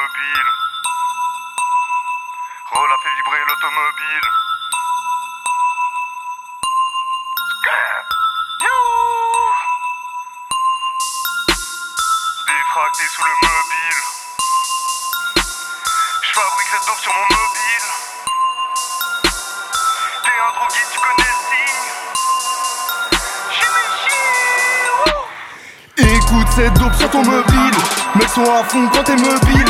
mobile. Roll a fait vibrer l'automobile. Défracté sous le mobile. Je fabrique cette dope sur mon mobile. Chimie, Écoute cette dope sur ton mobile. Mets le son à fond quand t'es mobile.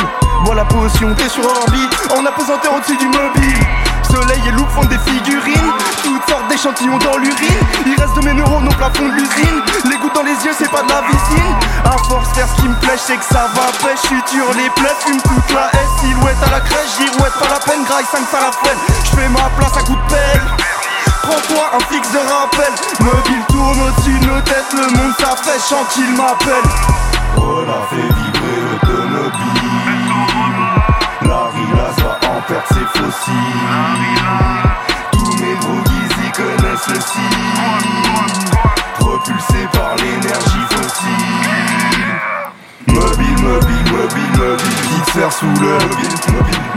Bois la potion, t'es sur orbite. En apesanteur au-dessus du mobile. Soleil et loup font des figurines. Toutes sortes d'échantillons dans l'urine. Il reste de mes neurones au plafond de l'usine. Les gouttes dans les yeux c'est pas de la vicine À force faire ce qui me plaît, je sais que ça va pêche Futur les plaies, fume toute la S Silhouette à la crèche, girouette pas la peine. Graille 5 ça la flemme Je fais ma place à coup de pelle. Prends-toi un fixe de rappel. Mobile têtes Le monde s'affaisse, chante qu'il m'appelle On a fait vibrer l'automobile. La rilasse va en perdre ses fossiles Tous mes drogues y connaissent le signe Propulsés par l'énergie fossile. Mobile, mobile, mobile, mobile Qui te faire sous le mobile,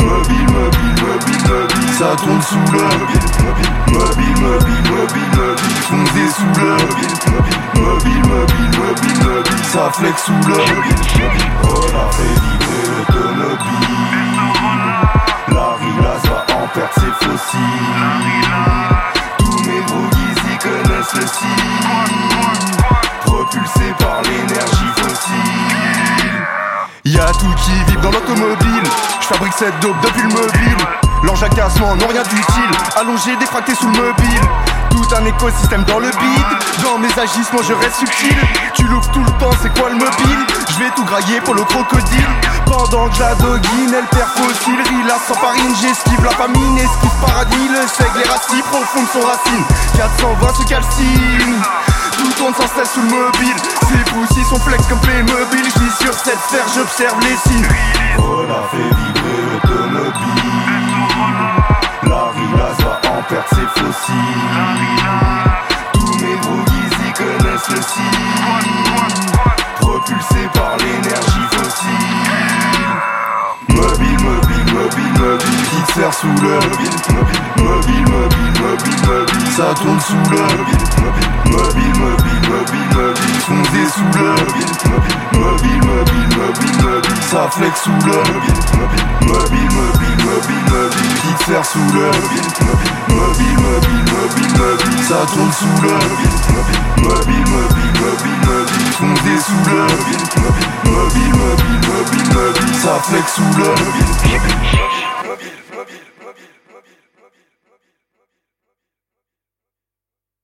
mobile, mobile, mobile, mobile Ça tourne sous le mobile, mobile, mobile, mobile, mobile, Foncé sous le mobile, mobile, mobile, mobile, Ça flex sous le On a fait vibrer l'automobile La rilasse va en perdre ses fossiles Tous mes drogues y connaissent le signe Propulsés par l'énergie fossile. Y'a tout qui vibre dans l'automobile. Je fabrique cette dope depuis le mobile. Leurs jacassements n'ont rien d'utile. Allongé, défracté sous le mobile. Tout un écosystème dans le bide. Dans mes agissements, je reste subtil. Tu l'ouvres tout le temps, c'est quoi le mobile? Je vais tout grailler pour le crocodile. Pendant que la doguine, elle perd fossile. Rila sans farine, j'esquive la famine. Esquive paradis, le seigle, les racines profondes son racine. 420 se calcine. Tout tourne sans cesse sous le mobile Ses poussies sont flex comme Playmobil Je sur cette sphère, j'observe les signes Propulsés par l'énergie fossile Mobile, mobile, mobile, mobile Qui te faire sous le mobile, mobile, mobile, mobile, mobile, Ça tourne sous le mobile, mobile, mobile, mobile, mobile, Foncé sous le mobile, mobile, mobile, mobile, Ça flex sous le mobile, mobile, mobile, mobile, mobile, Qui te faire sous le mobile, mobile, mobile, mobile, Ça tourne sous le mobile, mobile, mobile, mobile, mobile, Foncé sous le flex sous le mobile